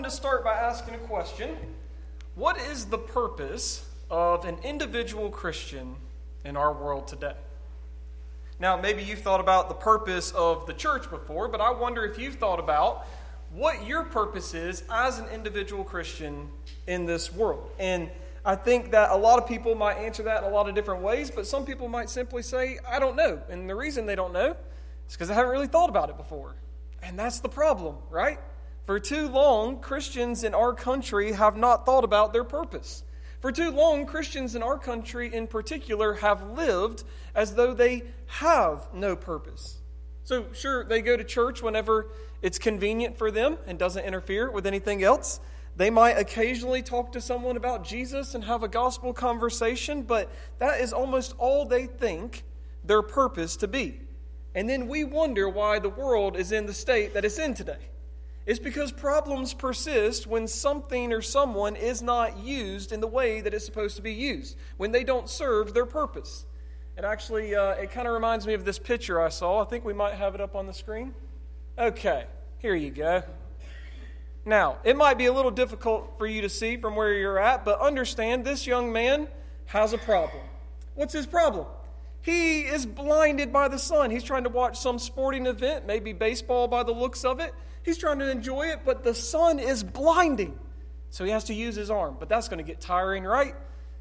wanted to start by asking a question What is the purpose of an individual Christian in our world today? Now, maybe you've thought about the purpose of the church before, but I wonder if you've thought about what your purpose is as an individual Christian in this world. And I think that a lot of people might answer that in a lot of different ways, but some people might simply say, I don't know. And the reason they don't know is because they haven't really thought about it before. And that's the problem, right? For too long, Christians in our country have not thought about their purpose. For too long, Christians in our country in particular have lived as though they have no purpose. So, sure, they go to church whenever it's convenient for them and doesn't interfere with anything else. They might occasionally talk to someone about Jesus and have a gospel conversation, but that is almost all they think their purpose to be. And then we wonder why the world is in the state that it's in today. It's because problems persist when something or someone is not used in the way that it's supposed to be used, when they don't serve their purpose. It actually, uh, it kind of reminds me of this picture I saw. I think we might have it up on the screen. Okay, here you go. Now, it might be a little difficult for you to see from where you're at, but understand this young man has a problem. What's his problem? He is blinded by the sun. He's trying to watch some sporting event, maybe baseball by the looks of it. He's trying to enjoy it, but the sun is blinding. So he has to use his arm. But that's going to get tiring, right?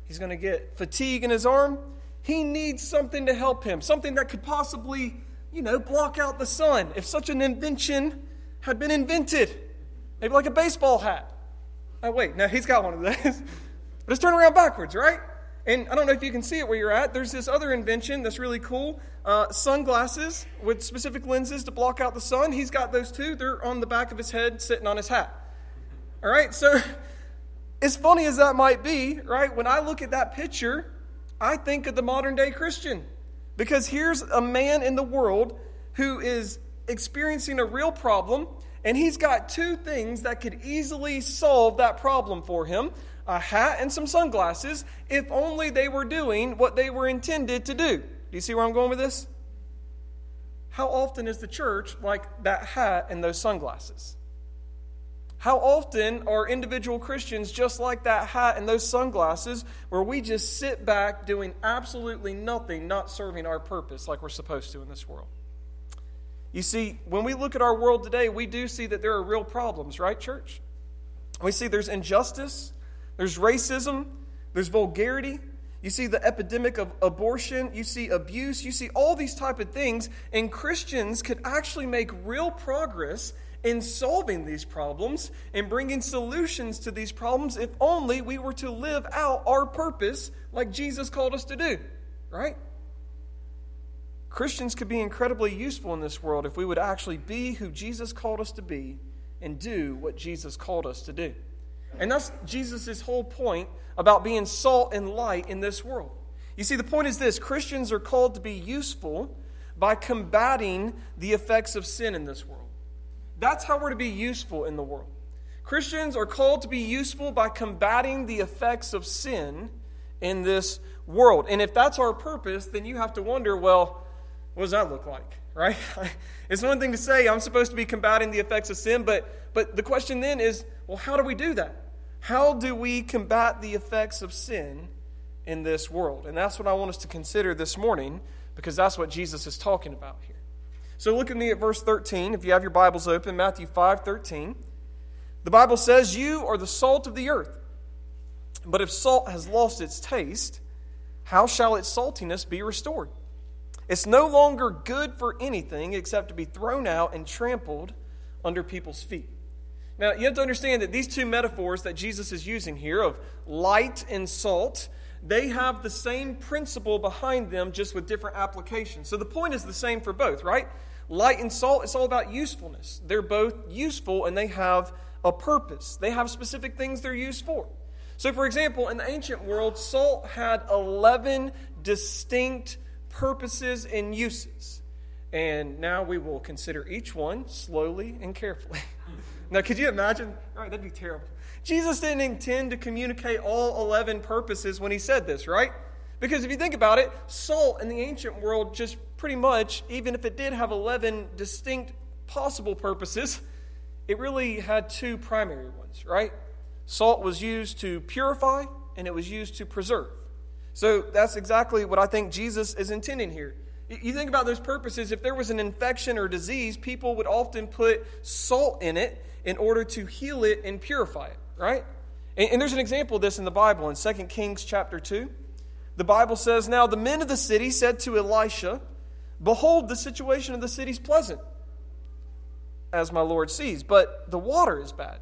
He's going to get fatigue in his arm. He needs something to help him, something that could possibly, you know, block out the sun. If such an invention had been invented, maybe like a baseball hat. Oh, wait, no, he's got one of those. but it's turned around backwards, right? And I don't know if you can see it where you're at. There's this other invention that's really cool uh, sunglasses with specific lenses to block out the sun. He's got those too. They're on the back of his head, sitting on his hat. All right, so as funny as that might be, right, when I look at that picture, I think of the modern day Christian. Because here's a man in the world who is experiencing a real problem, and he's got two things that could easily solve that problem for him a hat and some sunglasses if only they were doing what they were intended to do. Do you see where I'm going with this? How often is the church like that hat and those sunglasses? How often are individual Christians just like that hat and those sunglasses where we just sit back doing absolutely nothing, not serving our purpose like we're supposed to in this world? You see, when we look at our world today, we do see that there are real problems, right, church? We see there's injustice, there's racism, there's vulgarity. You see the epidemic of abortion, you see abuse, you see all these type of things, and Christians could actually make real progress in solving these problems and bringing solutions to these problems if only we were to live out our purpose like Jesus called us to do, right? Christians could be incredibly useful in this world if we would actually be who Jesus called us to be and do what Jesus called us to do. And that's Jesus' whole point about being salt and light in this world. You see, the point is this Christians are called to be useful by combating the effects of sin in this world. That's how we're to be useful in the world. Christians are called to be useful by combating the effects of sin in this world. And if that's our purpose, then you have to wonder well, what does that look like? Right? It's one thing to say I'm supposed to be combating the effects of sin, but, but the question then is well, how do we do that? How do we combat the effects of sin in this world? And that's what I want us to consider this morning because that's what Jesus is talking about here. So look at me at verse 13. If you have your Bibles open, Matthew 5 13. The Bible says, You are the salt of the earth. But if salt has lost its taste, how shall its saltiness be restored? It's no longer good for anything except to be thrown out and trampled under people's feet. Now, you have to understand that these two metaphors that Jesus is using here of light and salt, they have the same principle behind them, just with different applications. So the point is the same for both, right? Light and salt, it's all about usefulness. They're both useful and they have a purpose, they have specific things they're used for. So, for example, in the ancient world, salt had 11 distinct purposes and uses. And now we will consider each one slowly and carefully. Now, could you imagine? All right, that'd be terrible. Jesus didn't intend to communicate all 11 purposes when he said this, right? Because if you think about it, salt in the ancient world just pretty much, even if it did have 11 distinct possible purposes, it really had two primary ones, right? Salt was used to purify and it was used to preserve. So that's exactly what I think Jesus is intending here. You think about those purposes, if there was an infection or disease, people would often put salt in it in order to heal it and purify it, right? And, and there's an example of this in the Bible in 2 Kings chapter 2. The Bible says, Now the men of the city said to Elisha, Behold, the situation of the city is pleasant, as my Lord sees, but the water is bad,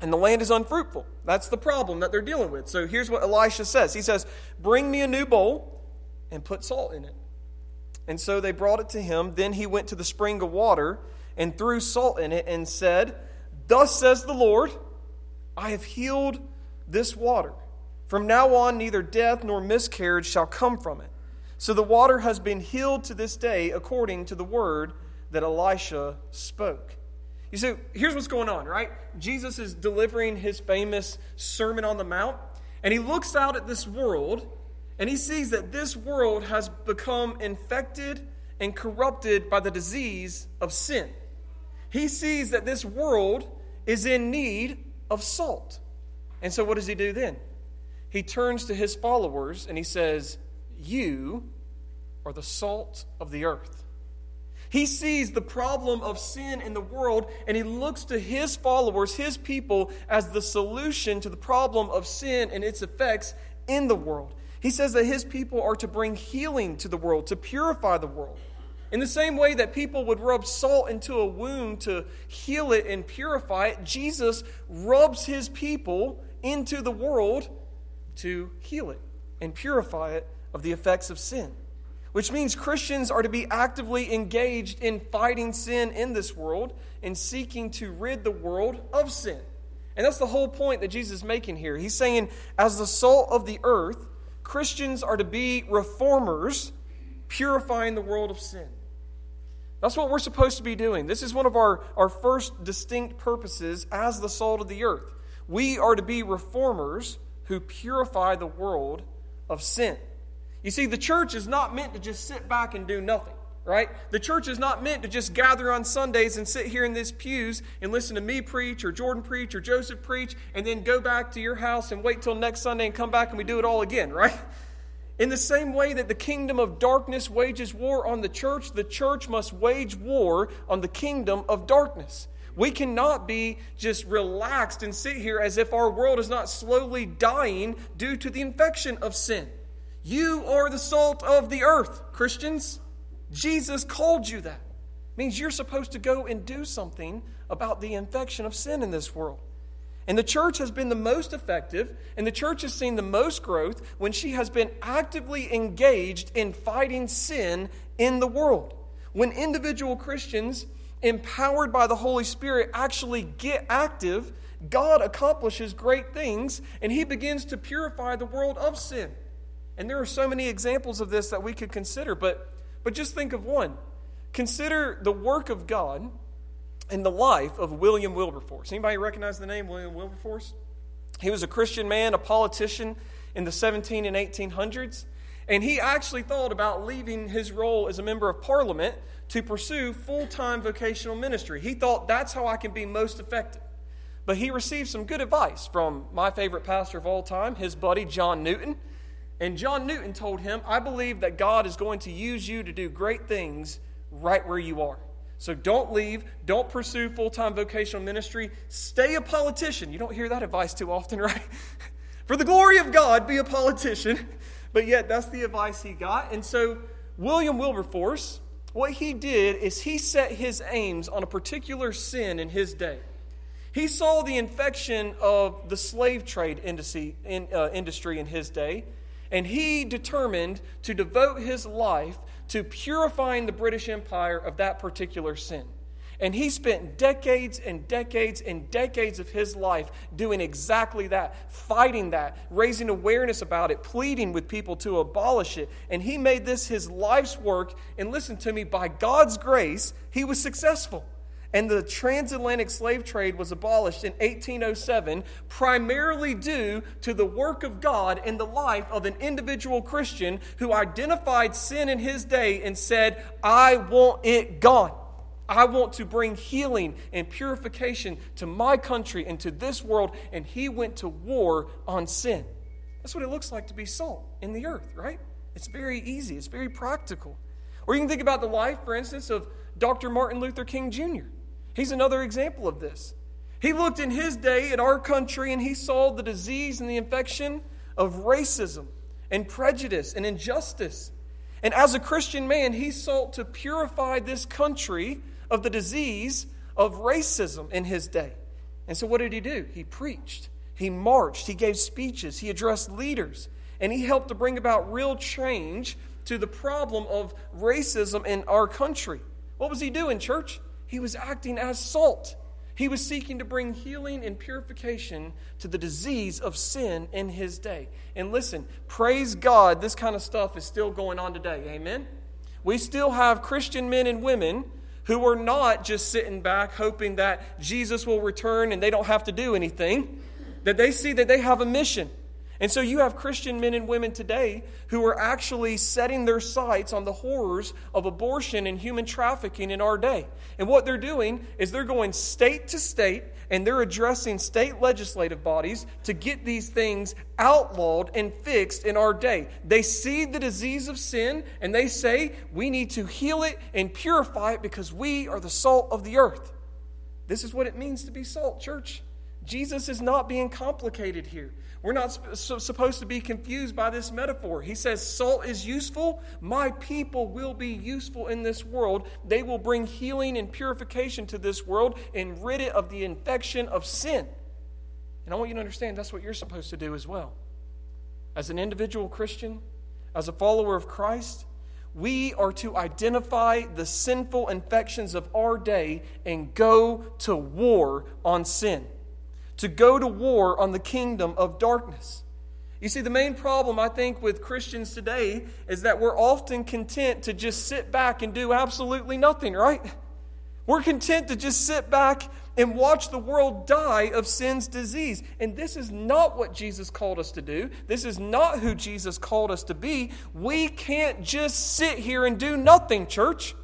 and the land is unfruitful. That's the problem that they're dealing with. So here's what Elisha says He says, Bring me a new bowl and put salt in it. And so they brought it to him. Then he went to the spring of water and threw salt in it and said, Thus says the Lord, I have healed this water. From now on, neither death nor miscarriage shall come from it. So the water has been healed to this day according to the word that Elisha spoke. You see, here's what's going on, right? Jesus is delivering his famous Sermon on the Mount, and he looks out at this world and he sees that this world has become infected and corrupted by the disease of sin. He sees that this world is in need of salt. And so, what does he do then? He turns to his followers and he says, You are the salt of the earth. He sees the problem of sin in the world and he looks to his followers, his people, as the solution to the problem of sin and its effects in the world. He says that his people are to bring healing to the world, to purify the world. In the same way that people would rub salt into a wound to heal it and purify it, Jesus rubs his people into the world to heal it and purify it of the effects of sin. Which means Christians are to be actively engaged in fighting sin in this world and seeking to rid the world of sin. And that's the whole point that Jesus is making here. He's saying, as the salt of the earth, Christians are to be reformers, purifying the world of sin. That's what we're supposed to be doing. This is one of our, our first distinct purposes as the salt of the earth. We are to be reformers who purify the world of sin. You see, the church is not meant to just sit back and do nothing right? The church is not meant to just gather on Sundays and sit here in these pews and listen to me preach or Jordan preach or Joseph preach and then go back to your house and wait till next Sunday and come back and we do it all again, right? In the same way that the kingdom of darkness wages war on the church, the church must wage war on the kingdom of darkness. We cannot be just relaxed and sit here as if our world is not slowly dying due to the infection of sin. You are the salt of the earth, Christians. Jesus called you that. It means you're supposed to go and do something about the infection of sin in this world. And the church has been the most effective, and the church has seen the most growth when she has been actively engaged in fighting sin in the world. When individual Christians, empowered by the Holy Spirit, actually get active, God accomplishes great things, and He begins to purify the world of sin. And there are so many examples of this that we could consider, but but just think of one. Consider the work of God in the life of William Wilberforce. Anybody recognize the name William Wilberforce? He was a Christian man, a politician in the 17 and 1800s, and he actually thought about leaving his role as a member of parliament to pursue full time vocational ministry. He thought that's how I can be most effective. But he received some good advice from my favorite pastor of all time, his buddy John Newton. And John Newton told him, I believe that God is going to use you to do great things right where you are. So don't leave. Don't pursue full time vocational ministry. Stay a politician. You don't hear that advice too often, right? For the glory of God, be a politician. But yet, that's the advice he got. And so, William Wilberforce, what he did is he set his aims on a particular sin in his day. He saw the infection of the slave trade industry in, uh, industry in his day and he determined to devote his life to purifying the British Empire of that particular sin. And he spent decades and decades and decades of his life doing exactly that, fighting that, raising awareness about it, pleading with people to abolish it. And he made this his life's work. And listen to me, by God's grace, he was successful and the transatlantic slave trade was abolished in 1807, primarily due to the work of God in the life of an individual Christian who identified sin in his day and said, I want it gone. I want to bring healing and purification to my country and to this world. And he went to war on sin. That's what it looks like to be salt in the earth, right? It's very easy, it's very practical. Or you can think about the life, for instance, of Dr. Martin Luther King Jr. He's another example of this. He looked in his day at our country and he saw the disease and the infection of racism and prejudice and injustice. And as a Christian man, he sought to purify this country of the disease of racism in his day. And so, what did he do? He preached, he marched, he gave speeches, he addressed leaders, and he helped to bring about real change to the problem of racism in our country. What was he doing, church? He was acting as salt. He was seeking to bring healing and purification to the disease of sin in his day. And listen, praise God, this kind of stuff is still going on today. Amen? We still have Christian men and women who are not just sitting back hoping that Jesus will return and they don't have to do anything, that they see that they have a mission. And so you have Christian men and women today who are actually setting their sights on the horrors of abortion and human trafficking in our day. And what they're doing is they're going state to state and they're addressing state legislative bodies to get these things outlawed and fixed in our day. They see the disease of sin and they say we need to heal it and purify it because we are the salt of the earth. This is what it means to be salt, church. Jesus is not being complicated here. We're not supposed to be confused by this metaphor. He says, Salt is useful. My people will be useful in this world. They will bring healing and purification to this world and rid it of the infection of sin. And I want you to understand that's what you're supposed to do as well. As an individual Christian, as a follower of Christ, we are to identify the sinful infections of our day and go to war on sin to go to war on the kingdom of darkness. You see, the main problem, I think, with Christians today is that we're often content to just sit back and do absolutely nothing, right? We're content to just sit back and watch the world die of sin's disease. And this is not what Jesus called us to do. This is not who Jesus called us to be. We can't just sit here and do nothing, church.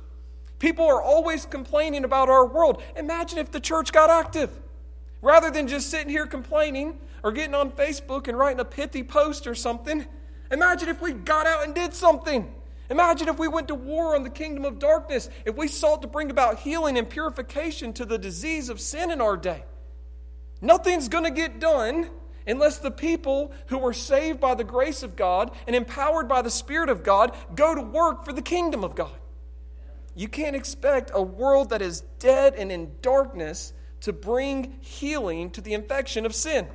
People are always complaining about our world. Imagine if the church got active. Rather than just sitting here complaining or getting on Facebook and writing a pithy post or something, imagine if we got out and did something. Imagine if we went to war on the kingdom of darkness, if we sought to bring about healing and purification to the disease of sin in our day. Nothing's going to get done unless the people who are saved by the grace of God and empowered by the Spirit of God go to work for the kingdom of God. You can't expect a world that is dead and in darkness to bring healing to the infection of sin.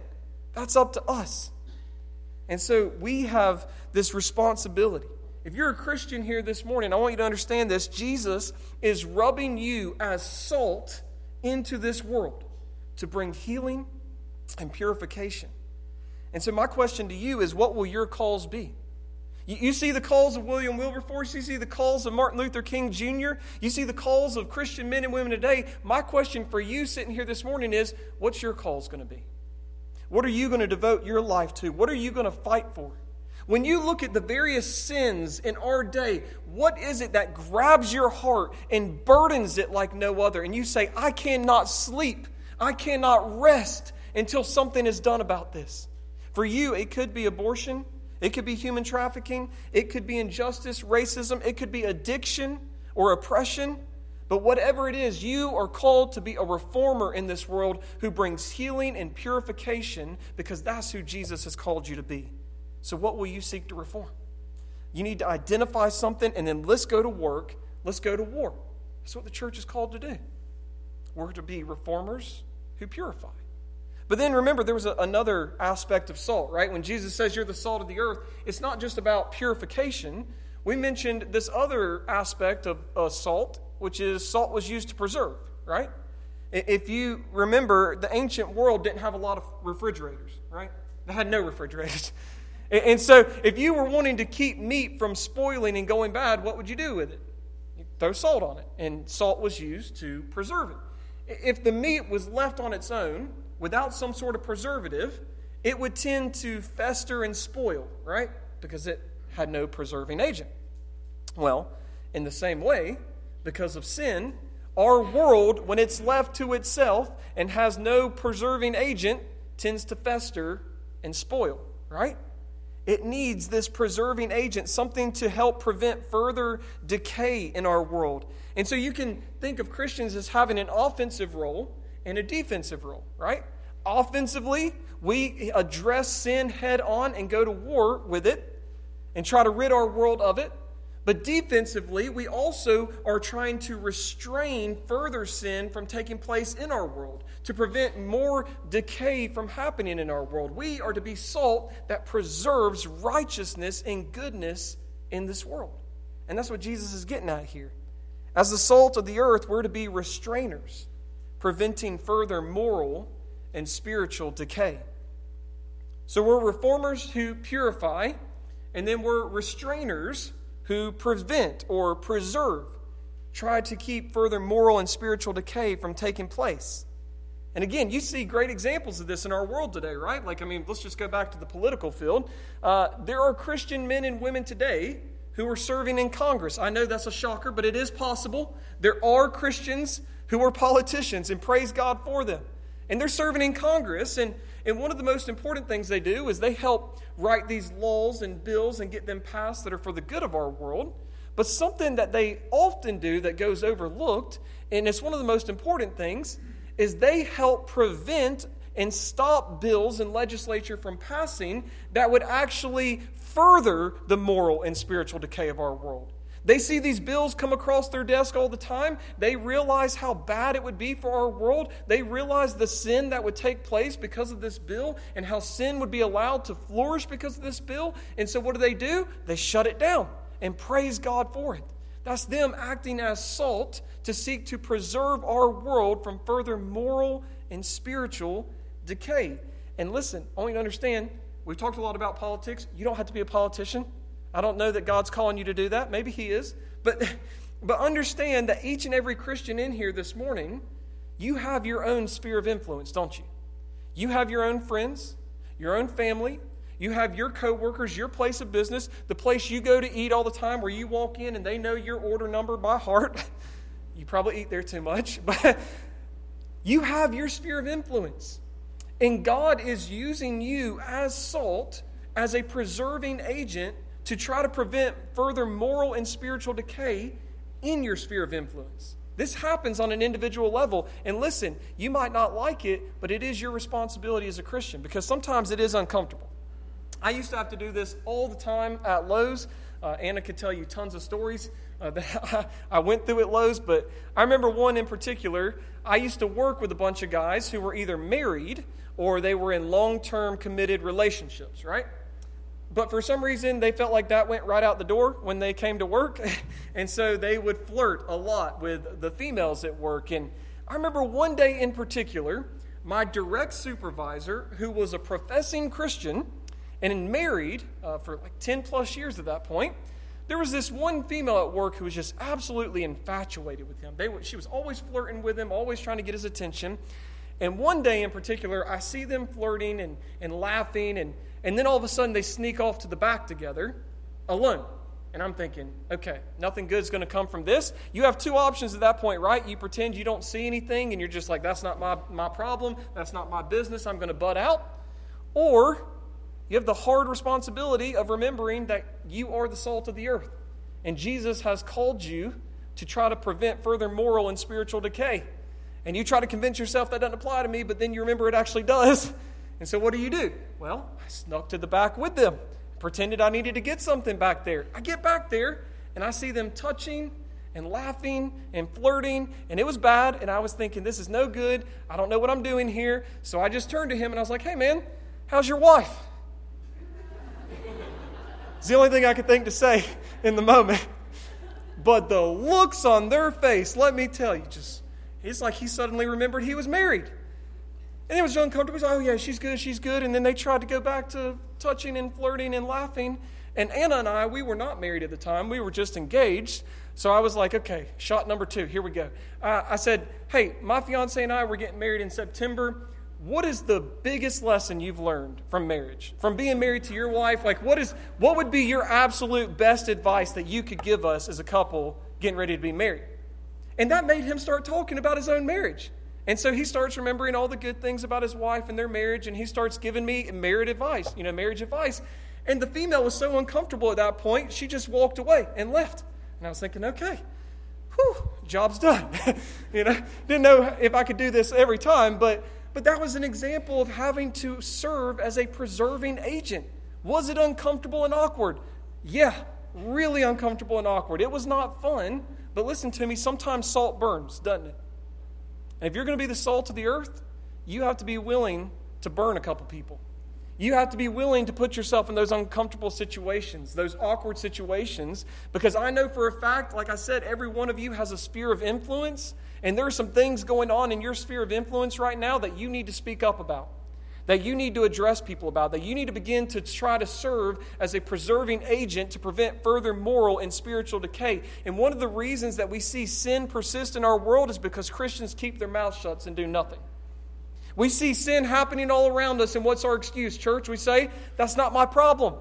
That's up to us. And so we have this responsibility. If you're a Christian here this morning, I want you to understand this. Jesus is rubbing you as salt into this world to bring healing and purification. And so, my question to you is what will your calls be? You, you see the calls of William Wilberforce, you see the calls of Martin Luther King Jr., you see the calls of Christian men and women today. My question for you sitting here this morning is what's your calls going to be? What are you going to devote your life to? What are you going to fight for? When you look at the various sins in our day, what is it that grabs your heart and burdens it like no other? And you say, I cannot sleep, I cannot rest until something is done about this. For you, it could be abortion, it could be human trafficking, it could be injustice, racism, it could be addiction or oppression. But whatever it is, you are called to be a reformer in this world who brings healing and purification because that's who Jesus has called you to be. So, what will you seek to reform? You need to identify something and then let's go to work. Let's go to war. That's what the church is called to do. We're to be reformers who purify. But then remember, there was a, another aspect of salt, right? When Jesus says you're the salt of the earth, it's not just about purification. We mentioned this other aspect of uh, salt, which is salt was used to preserve, right? If you remember, the ancient world didn't have a lot of refrigerators, right? They had no refrigerators. And so, if you were wanting to keep meat from spoiling and going bad, what would you do with it? You throw salt on it, and salt was used to preserve it. If the meat was left on its own, without some sort of preservative, it would tend to fester and spoil, right? Because it had no preserving agent. Well, in the same way, because of sin, our world, when it's left to itself and has no preserving agent, tends to fester and spoil, right? It needs this preserving agent, something to help prevent further decay in our world. And so you can think of Christians as having an offensive role and a defensive role, right? Offensively, we address sin head on and go to war with it and try to rid our world of it. But defensively, we also are trying to restrain further sin from taking place in our world, to prevent more decay from happening in our world. We are to be salt that preserves righteousness and goodness in this world. And that's what Jesus is getting at here. As the salt of the earth, we're to be restrainers, preventing further moral and spiritual decay. So we're reformers who purify, and then we're restrainers who prevent or preserve, try to keep further moral and spiritual decay from taking place. And again, you see great examples of this in our world today, right? Like, I mean, let's just go back to the political field. Uh, there are Christian men and women today who are serving in Congress. I know that's a shocker, but it is possible. There are Christians who are politicians, and praise God for them. And they're serving in Congress, and, and one of the most important things they do is they help write these laws and bills and get them passed that are for the good of our world. But something that they often do that goes overlooked, and it's one of the most important things, is they help prevent and stop bills and legislature from passing that would actually further the moral and spiritual decay of our world. They see these bills come across their desk all the time. They realize how bad it would be for our world. They realize the sin that would take place because of this bill and how sin would be allowed to flourish because of this bill. And so, what do they do? They shut it down and praise God for it. That's them acting as salt to seek to preserve our world from further moral and spiritual decay. And listen, I want you to understand, we've talked a lot about politics. You don't have to be a politician. I don't know that God's calling you to do that. Maybe He is. But, but understand that each and every Christian in here this morning, you have your own sphere of influence, don't you? You have your own friends, your own family, you have your coworkers, your place of business, the place you go to eat all the time where you walk in and they know your order number by heart. you probably eat there too much, but you have your sphere of influence. And God is using you as salt, as a preserving agent to try to prevent further moral and spiritual decay in your sphere of influence. This happens on an individual level. And listen, you might not like it, but it is your responsibility as a Christian because sometimes it is uncomfortable. I used to have to do this all the time at Lowe's. Uh, Anna could tell you tons of stories uh, that I went through at Lowe's, but I remember one in particular. I used to work with a bunch of guys who were either married or they were in long term committed relationships, right? But for some reason, they felt like that went right out the door when they came to work. and so they would flirt a lot with the females at work. And I remember one day in particular, my direct supervisor, who was a professing Christian and married uh, for like 10 plus years at that point, there was this one female at work who was just absolutely infatuated with him. They, she was always flirting with him, always trying to get his attention. And one day in particular, I see them flirting and, and laughing, and, and then all of a sudden they sneak off to the back together alone. And I'm thinking, okay, nothing good's going to come from this. You have two options at that point, right? You pretend you don't see anything and you're just like, that's not my, my problem. That's not my business. I'm going to butt out. Or you have the hard responsibility of remembering that you are the salt of the earth. And Jesus has called you to try to prevent further moral and spiritual decay. And you try to convince yourself that doesn't apply to me, but then you remember it actually does. And so what do you do? Well, I snuck to the back with them, pretended I needed to get something back there. I get back there, and I see them touching and laughing and flirting, and it was bad. And I was thinking, this is no good. I don't know what I'm doing here. So I just turned to him and I was like, hey, man, how's your wife? it's the only thing I could think to say in the moment. But the looks on their face, let me tell you, just it's like he suddenly remembered he was married. And it was uncomfortable. He oh, yeah, she's good, she's good. And then they tried to go back to touching and flirting and laughing. And Anna and I, we were not married at the time, we were just engaged. So I was like, okay, shot number two, here we go. Uh, I said, hey, my fiance and I were getting married in September. What is the biggest lesson you've learned from marriage? From being married to your wife? Like, what, is, what would be your absolute best advice that you could give us as a couple getting ready to be married? And that made him start talking about his own marriage. And so he starts remembering all the good things about his wife and their marriage, and he starts giving me marriage advice, you know, marriage advice. And the female was so uncomfortable at that point, she just walked away and left. And I was thinking, okay, whew, job's done. you know, didn't know if I could do this every time, but but that was an example of having to serve as a preserving agent. Was it uncomfortable and awkward? Yeah, really uncomfortable and awkward. It was not fun, but listen to me, sometimes salt burns, doesn't it? And if you're going to be the salt of the earth, you have to be willing to burn a couple people. You have to be willing to put yourself in those uncomfortable situations, those awkward situations, because I know for a fact, like I said, every one of you has a sphere of influence, and there are some things going on in your sphere of influence right now that you need to speak up about, that you need to address people about, that you need to begin to try to serve as a preserving agent to prevent further moral and spiritual decay. And one of the reasons that we see sin persist in our world is because Christians keep their mouths shut and do nothing. We see sin happening all around us, and what's our excuse, church? We say, That's not my problem.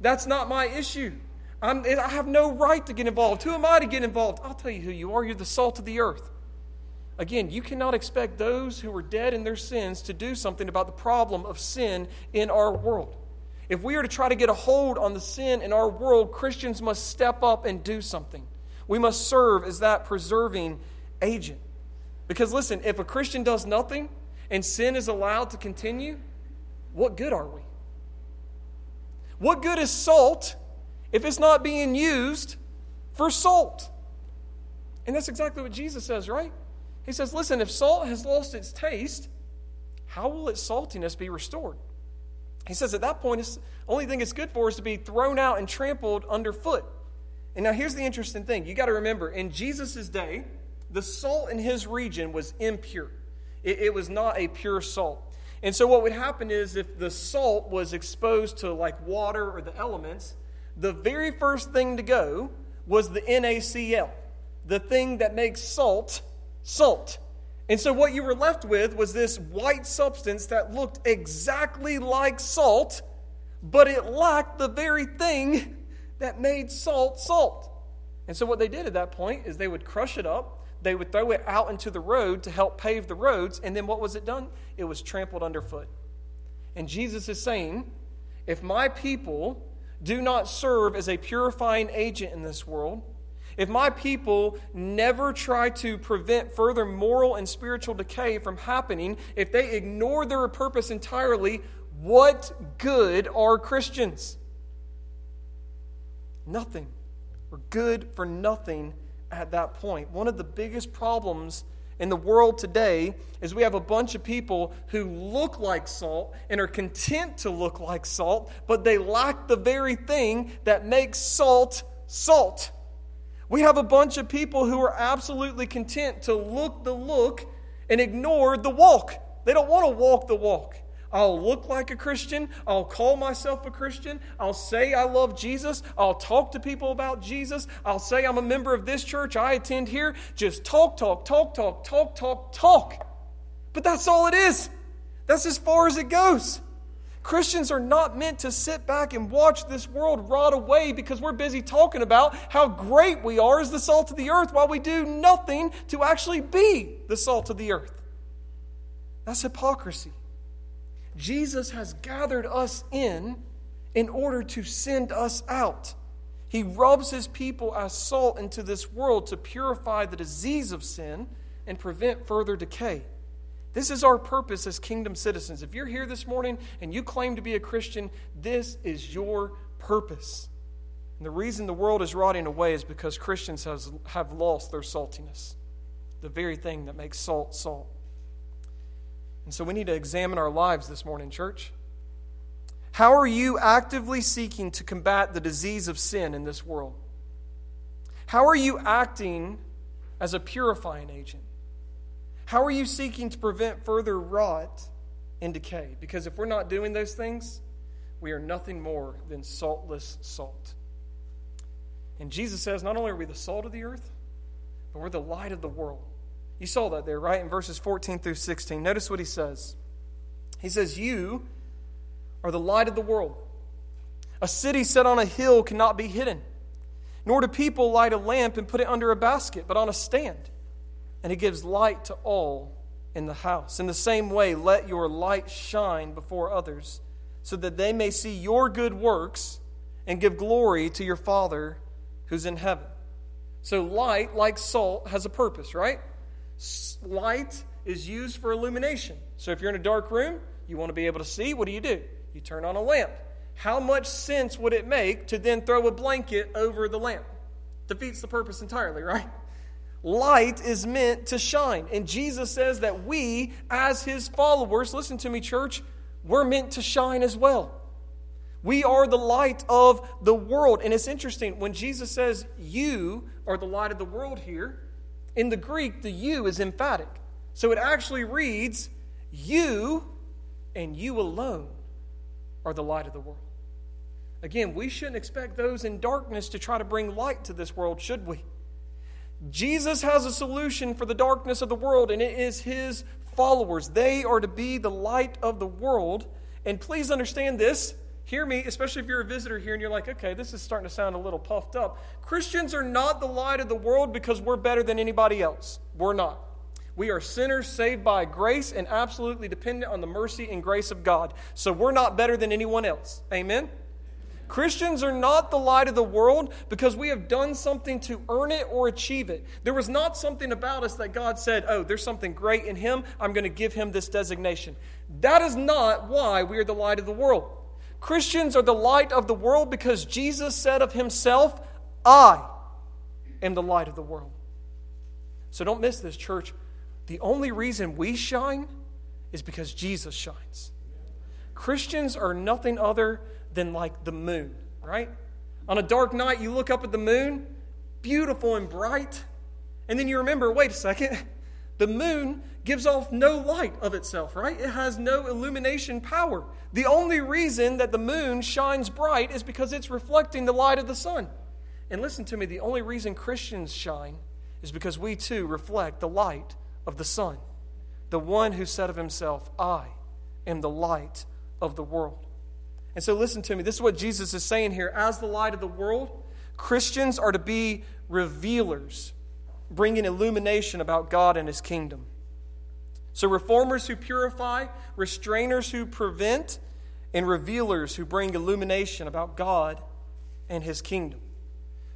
That's not my issue. I'm, i have no right to get involved. Who am I to get involved? I'll tell you who you are. You're the salt of the earth. Again, you cannot expect those who are dead in their sins to do something about the problem of sin in our world. If we are to try to get a hold on the sin in our world, Christians must step up and do something. We must serve as that preserving agent. Because listen, if a Christian does nothing, and sin is allowed to continue, what good are we? What good is salt if it's not being used for salt? And that's exactly what Jesus says, right? He says, listen, if salt has lost its taste, how will its saltiness be restored? He says at that point, the only thing it's good for is to be thrown out and trampled underfoot. And now here's the interesting thing. You got to remember, in Jesus' day, the salt in his region was impure. It, it was not a pure salt. And so, what would happen is if the salt was exposed to like water or the elements, the very first thing to go was the NaCl, the thing that makes salt salt. And so, what you were left with was this white substance that looked exactly like salt, but it lacked the very thing that made salt salt. And so, what they did at that point is they would crush it up they would throw it out into the road to help pave the roads, and then what was it done? It was trampled underfoot. And Jesus is saying, if my people do not serve as a purifying agent in this world, if my people never try to prevent further moral and spiritual decay from happening, if they ignore their purpose entirely, what good are Christians? Nothing. We're good for nothing at that point. One of the biggest problems in the world today is we have a bunch of people who look like salt and are content to look like salt, but they lack the very thing that makes salt salt. We have a bunch of people who are absolutely content to look the look and ignore the walk. They don't want to walk the walk. I'll look like a Christian. I'll call myself a Christian. I'll say I love Jesus. I'll talk to people about Jesus. I'll say I'm a member of this church. I attend here. Just talk, talk, talk, talk, talk, talk, talk. But that's all it is. That's as far as it goes. Christians are not meant to sit back and watch this world rot away because we're busy talking about how great we are as the salt of the earth while we do nothing to actually be the salt of the earth. That's hypocrisy. Jesus has gathered us in in order to send us out. He rubs his people as salt into this world to purify the disease of sin and prevent further decay. This is our purpose as kingdom citizens. If you're here this morning and you claim to be a Christian, this is your purpose. And the reason the world is rotting away is because Christians has, have lost their saltiness, the very thing that makes salt salt. And so we need to examine our lives this morning, church. How are you actively seeking to combat the disease of sin in this world? How are you acting as a purifying agent? How are you seeking to prevent further rot and decay? Because if we're not doing those things, we are nothing more than saltless salt. And Jesus says, not only are we the salt of the earth, but we're the light of the world. You saw that there, right? In verses 14 through 16. Notice what he says. He says, You are the light of the world. A city set on a hill cannot be hidden, nor do people light a lamp and put it under a basket, but on a stand, and he gives light to all in the house. In the same way, let your light shine before others, so that they may see your good works and give glory to your Father who's in heaven. So, light, like salt, has a purpose, right? Light is used for illumination. So, if you're in a dark room, you want to be able to see, what do you do? You turn on a lamp. How much sense would it make to then throw a blanket over the lamp? Defeats the purpose entirely, right? Light is meant to shine. And Jesus says that we, as his followers, listen to me, church, we're meant to shine as well. We are the light of the world. And it's interesting, when Jesus says, You are the light of the world here, in the Greek, the you is emphatic. So it actually reads, You and you alone are the light of the world. Again, we shouldn't expect those in darkness to try to bring light to this world, should we? Jesus has a solution for the darkness of the world, and it is his followers. They are to be the light of the world. And please understand this. Hear me, especially if you're a visitor here and you're like, okay, this is starting to sound a little puffed up. Christians are not the light of the world because we're better than anybody else. We're not. We are sinners saved by grace and absolutely dependent on the mercy and grace of God. So we're not better than anyone else. Amen? Christians are not the light of the world because we have done something to earn it or achieve it. There was not something about us that God said, oh, there's something great in him. I'm going to give him this designation. That is not why we are the light of the world. Christians are the light of the world because Jesus said of himself, I am the light of the world. So don't miss this, church. The only reason we shine is because Jesus shines. Christians are nothing other than like the moon, right? On a dark night, you look up at the moon, beautiful and bright, and then you remember wait a second, the moon gives off no light of itself, right? It has no illumination power. The only reason that the moon shines bright is because it's reflecting the light of the sun. And listen to me, the only reason Christians shine is because we too reflect the light of the sun, the one who said of himself, I am the light of the world. And so, listen to me. This is what Jesus is saying here. As the light of the world, Christians are to be revealers, bringing illumination about God and his kingdom. So, reformers who purify, restrainers who prevent, and revealers who bring illumination about God and his kingdom.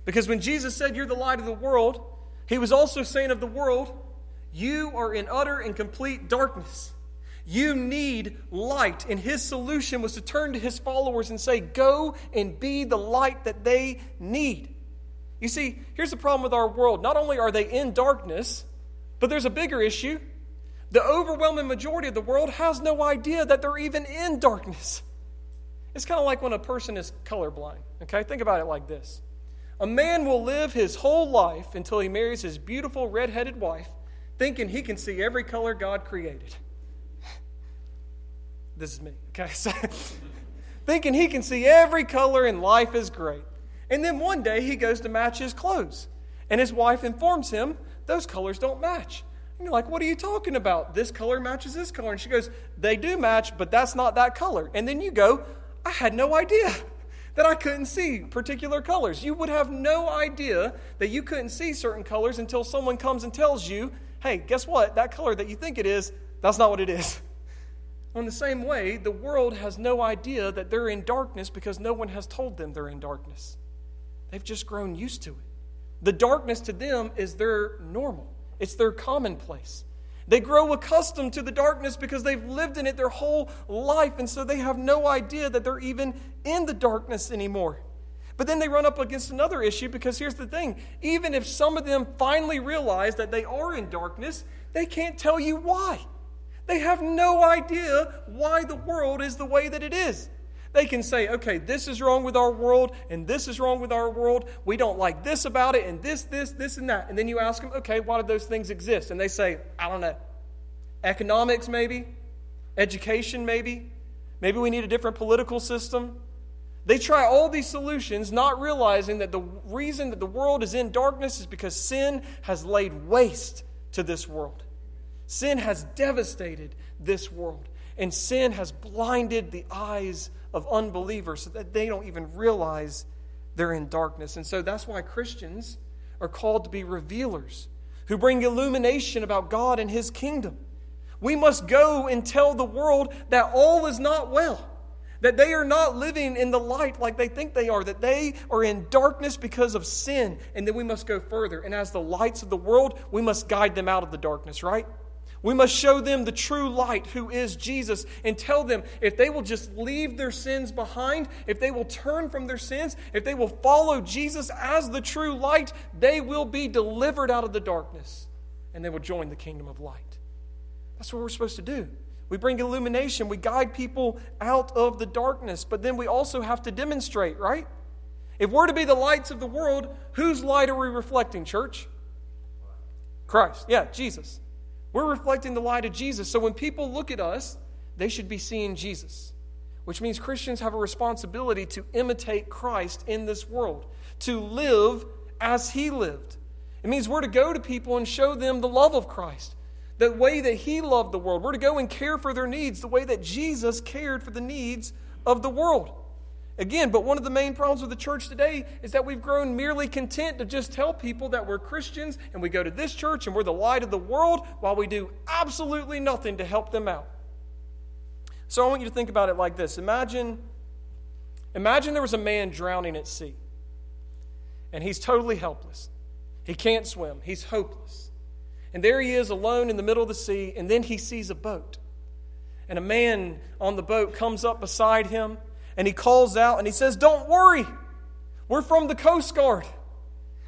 Because when Jesus said, You're the light of the world, he was also saying of the world, You are in utter and complete darkness. You need light. And his solution was to turn to his followers and say, Go and be the light that they need. You see, here's the problem with our world. Not only are they in darkness, but there's a bigger issue. The overwhelming majority of the world has no idea that they're even in darkness. It's kind of like when a person is colorblind. Okay? Think about it like this A man will live his whole life until he marries his beautiful redheaded wife, thinking he can see every color God created. This is me, okay? So, thinking he can see every color and life is great. And then one day he goes to match his clothes, and his wife informs him those colors don't match. And you're like, what are you talking about? This color matches this color. And she goes, they do match, but that's not that color. And then you go, I had no idea that I couldn't see particular colors. You would have no idea that you couldn't see certain colors until someone comes and tells you, hey, guess what? That color that you think it is, that's not what it is. In the same way, the world has no idea that they're in darkness because no one has told them they're in darkness. They've just grown used to it. The darkness to them is their normal, it's their commonplace. They grow accustomed to the darkness because they've lived in it their whole life, and so they have no idea that they're even in the darkness anymore. But then they run up against another issue because here's the thing even if some of them finally realize that they are in darkness, they can't tell you why. They have no idea why the world is the way that it is. They can say, okay, this is wrong with our world, and this is wrong with our world. We don't like this about it, and this, this, this, and that. And then you ask them, okay, why do those things exist? And they say, I don't know. Economics, maybe. Education, maybe. Maybe we need a different political system. They try all these solutions, not realizing that the reason that the world is in darkness is because sin has laid waste to this world. Sin has devastated this world, and sin has blinded the eyes of unbelievers so that they don't even realize they're in darkness. And so that's why Christians are called to be revealers, who bring illumination about God and His kingdom. We must go and tell the world that all is not well, that they are not living in the light like they think they are, that they are in darkness because of sin, and then we must go further. And as the lights of the world, we must guide them out of the darkness, right? We must show them the true light, who is Jesus, and tell them if they will just leave their sins behind, if they will turn from their sins, if they will follow Jesus as the true light, they will be delivered out of the darkness and they will join the kingdom of light. That's what we're supposed to do. We bring illumination, we guide people out of the darkness, but then we also have to demonstrate, right? If we're to be the lights of the world, whose light are we reflecting, church? Christ. Yeah, Jesus. We're reflecting the light of Jesus. So when people look at us, they should be seeing Jesus, which means Christians have a responsibility to imitate Christ in this world, to live as he lived. It means we're to go to people and show them the love of Christ, the way that he loved the world. We're to go and care for their needs the way that Jesus cared for the needs of the world. Again, but one of the main problems with the church today is that we've grown merely content to just tell people that we're Christians and we go to this church and we're the light of the world while we do absolutely nothing to help them out. So I want you to think about it like this. Imagine imagine there was a man drowning at sea. And he's totally helpless. He can't swim. He's hopeless. And there he is alone in the middle of the sea and then he sees a boat. And a man on the boat comes up beside him and he calls out and he says, Don't worry. We're from the Coast Guard.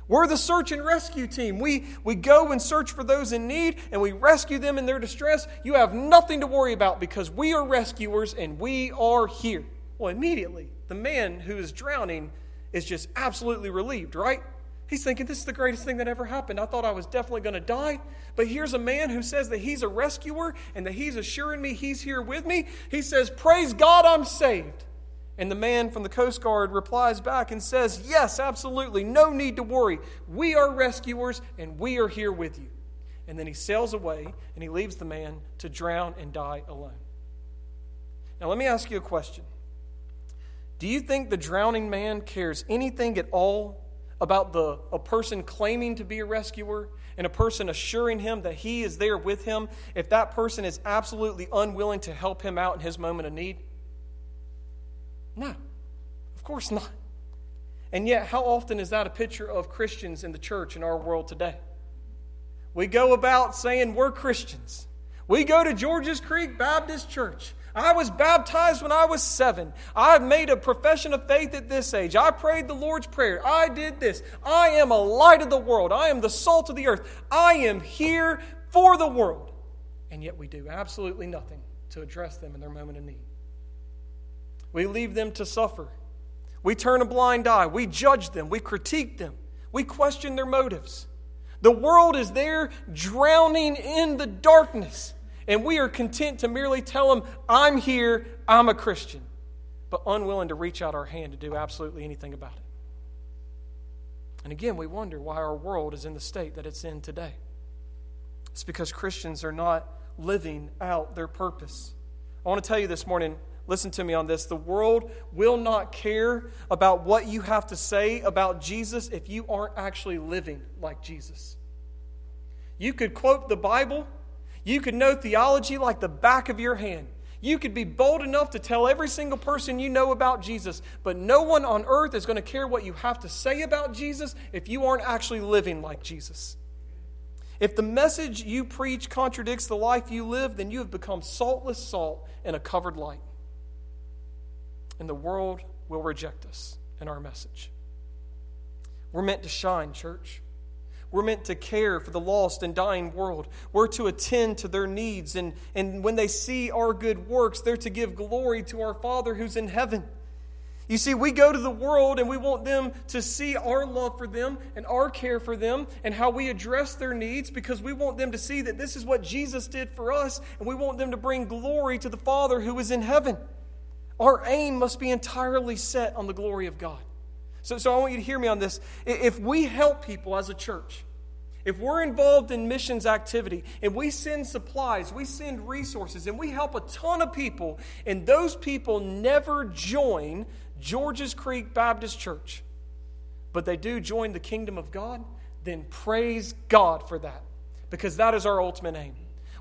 We're the search and rescue team. We, we go and search for those in need and we rescue them in their distress. You have nothing to worry about because we are rescuers and we are here. Well, immediately, the man who is drowning is just absolutely relieved, right? He's thinking, This is the greatest thing that ever happened. I thought I was definitely going to die. But here's a man who says that he's a rescuer and that he's assuring me he's here with me. He says, Praise God, I'm saved. And the man from the Coast Guard replies back and says, Yes, absolutely. No need to worry. We are rescuers and we are here with you. And then he sails away and he leaves the man to drown and die alone. Now, let me ask you a question Do you think the drowning man cares anything at all about the, a person claiming to be a rescuer and a person assuring him that he is there with him if that person is absolutely unwilling to help him out in his moment of need? No, of course not. And yet, how often is that a picture of Christians in the church in our world today? We go about saying we're Christians. We go to Georges Creek Baptist Church. I was baptized when I was seven. I've made a profession of faith at this age. I prayed the Lord's Prayer. I did this. I am a light of the world. I am the salt of the earth. I am here for the world. And yet we do absolutely nothing to address them in their moment of need. We leave them to suffer. We turn a blind eye. We judge them. We critique them. We question their motives. The world is there drowning in the darkness, and we are content to merely tell them, I'm here, I'm a Christian, but unwilling to reach out our hand to do absolutely anything about it. And again, we wonder why our world is in the state that it's in today. It's because Christians are not living out their purpose. I want to tell you this morning listen to me on this. The world will not care about what you have to say about Jesus if you aren't actually living like Jesus. You could quote the Bible, you could know theology like the back of your hand. You could be bold enough to tell every single person you know about Jesus, but no one on earth is going to care what you have to say about Jesus if you aren't actually living like Jesus. If the message you preach contradicts the life you live, then you have become saltless salt in a covered light and the world will reject us and our message. We're meant to shine, church. We're meant to care for the lost and dying world. We're to attend to their needs. And, and when they see our good works, they're to give glory to our Father who's in heaven. You see, we go to the world and we want them to see our love for them and our care for them and how we address their needs because we want them to see that this is what Jesus did for us and we want them to bring glory to the Father who is in heaven. Our aim must be entirely set on the glory of God. So, so I want you to hear me on this. If we help people as a church, if we're involved in missions activity and we send supplies, we send resources, and we help a ton of people, and those people never join Georges Creek Baptist Church, but they do join the kingdom of God, then praise God for that because that is our ultimate aim.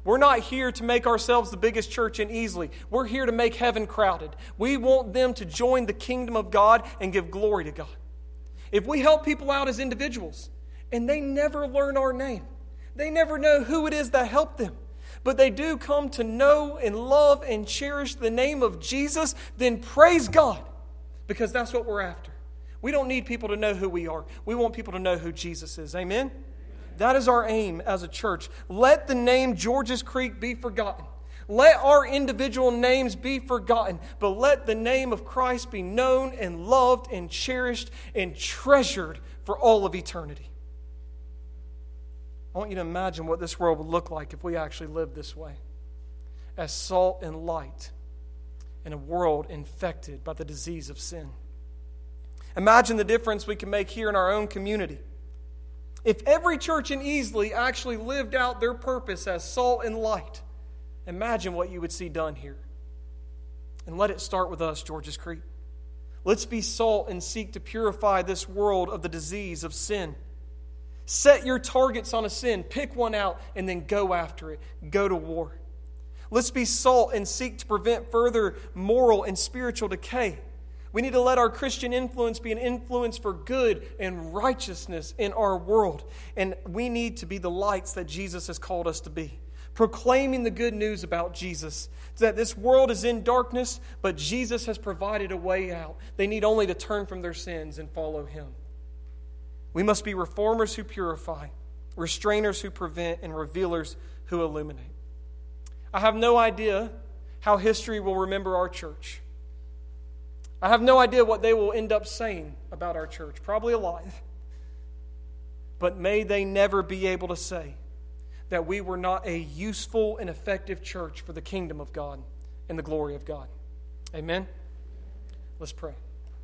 We're not here to make ourselves the biggest church in Easley. We're here to make heaven crowded. We want them to join the kingdom of God and give glory to God. If we help people out as individuals and they never learn our name, they never know who it is that helped them, but they do come to know and love and cherish the name of Jesus, then praise God because that's what we're after. We don't need people to know who we are, we want people to know who Jesus is. Amen? That is our aim as a church. Let the name Georges Creek be forgotten. Let our individual names be forgotten, but let the name of Christ be known and loved and cherished and treasured for all of eternity. I want you to imagine what this world would look like if we actually lived this way as salt and light in a world infected by the disease of sin. Imagine the difference we can make here in our own community. If every church in Easley actually lived out their purpose as salt and light, imagine what you would see done here. And let it start with us, Georges Creek. Let's be salt and seek to purify this world of the disease of sin. Set your targets on a sin, pick one out, and then go after it. Go to war. Let's be salt and seek to prevent further moral and spiritual decay. We need to let our Christian influence be an influence for good and righteousness in our world. And we need to be the lights that Jesus has called us to be, proclaiming the good news about Jesus. That this world is in darkness, but Jesus has provided a way out. They need only to turn from their sins and follow him. We must be reformers who purify, restrainers who prevent, and revealers who illuminate. I have no idea how history will remember our church. I have no idea what they will end up saying about our church, probably a lot. But may they never be able to say that we were not a useful and effective church for the kingdom of God and the glory of God. Amen? Let's pray.